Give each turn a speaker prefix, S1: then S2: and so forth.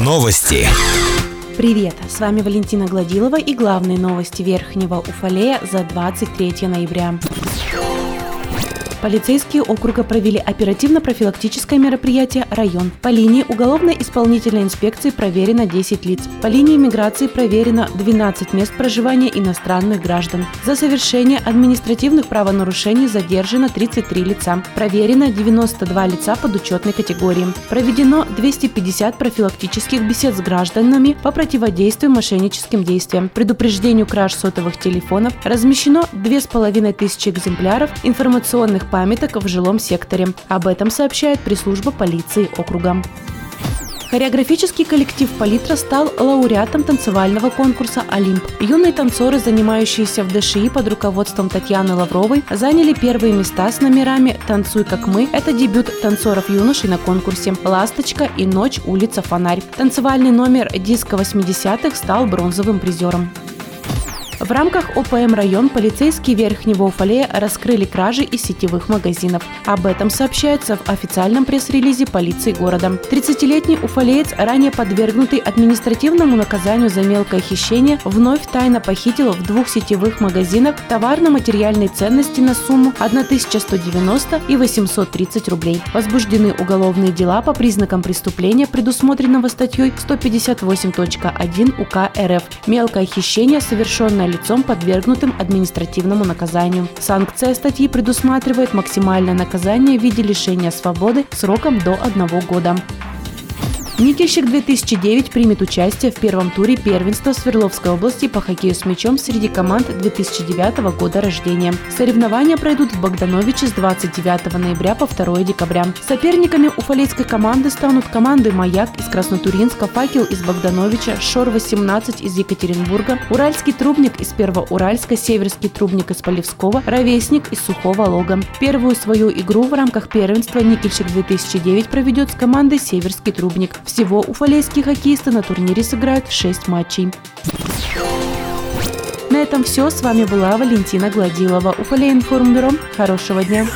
S1: Новости.
S2: Привет! С вами Валентина Гладилова и главные новости Верхнего Уфалея за 23 ноября. Полицейские округа провели оперативно-профилактическое мероприятие «Район». По линии уголовно-исполнительной инспекции проверено 10 лиц. По линии миграции проверено 12 мест проживания иностранных граждан. За совершение административных правонарушений задержано 33 лица. Проверено 92 лица под учетной категории. Проведено 250 профилактических бесед с гражданами по противодействию мошенническим действиям, предупреждению краж сотовых телефонов. Размещено 2500 экземпляров информационных памяток в жилом секторе. Об этом сообщает пресс-служба полиции округа. Хореографический коллектив «Палитра» стал лауреатом танцевального конкурса «Олимп». Юные танцоры, занимающиеся в ДШИ под руководством Татьяны Лавровой, заняли первые места с номерами «Танцуй, как мы» – это дебют танцоров-юношей на конкурсе, «Ласточка» и «Ночь, улица, фонарь». Танцевальный номер «Диско 80-х» стал бронзовым призером. В рамках ОПМ «Район» полицейские Верхнего Уфалея раскрыли кражи из сетевых магазинов. Об этом сообщается в официальном пресс-релизе полиции города. 30-летний уфалеец, ранее подвергнутый административному наказанию за мелкое хищение, вновь тайно похитил в двух сетевых магазинах товарно-материальные ценности на сумму 1190 и 830 рублей. Возбуждены уголовные дела по признакам преступления, предусмотренного статьей 158.1 УК РФ. Мелкое хищение, совершенное лицом, подвергнутым административному наказанию. Санкция статьи предусматривает максимальное наказание в виде лишения свободы сроком до одного года. Никельщик 2009 примет участие в первом туре первенства Свердловской области по хоккею с мячом среди команд 2009 года рождения. Соревнования пройдут в Богдановиче с 29 ноября по 2 декабря. Соперниками уфалейской команды станут команды «Маяк» из Краснотуринска, «Факел» из Богдановича, «Шор-18» из Екатеринбурга, «Уральский трубник» из Первоуральска, «Северский трубник» из Полевского, «Ровесник» из Сухого Лога. Первую свою игру в рамках первенства Никельщик 2009 проведет с командой «Северский трубник». Всего уфалейские хоккеисты на турнире сыграют 6 матчей. На этом все. С вами была Валентина Гладилова. Уфалей информбюро. Хорошего дня.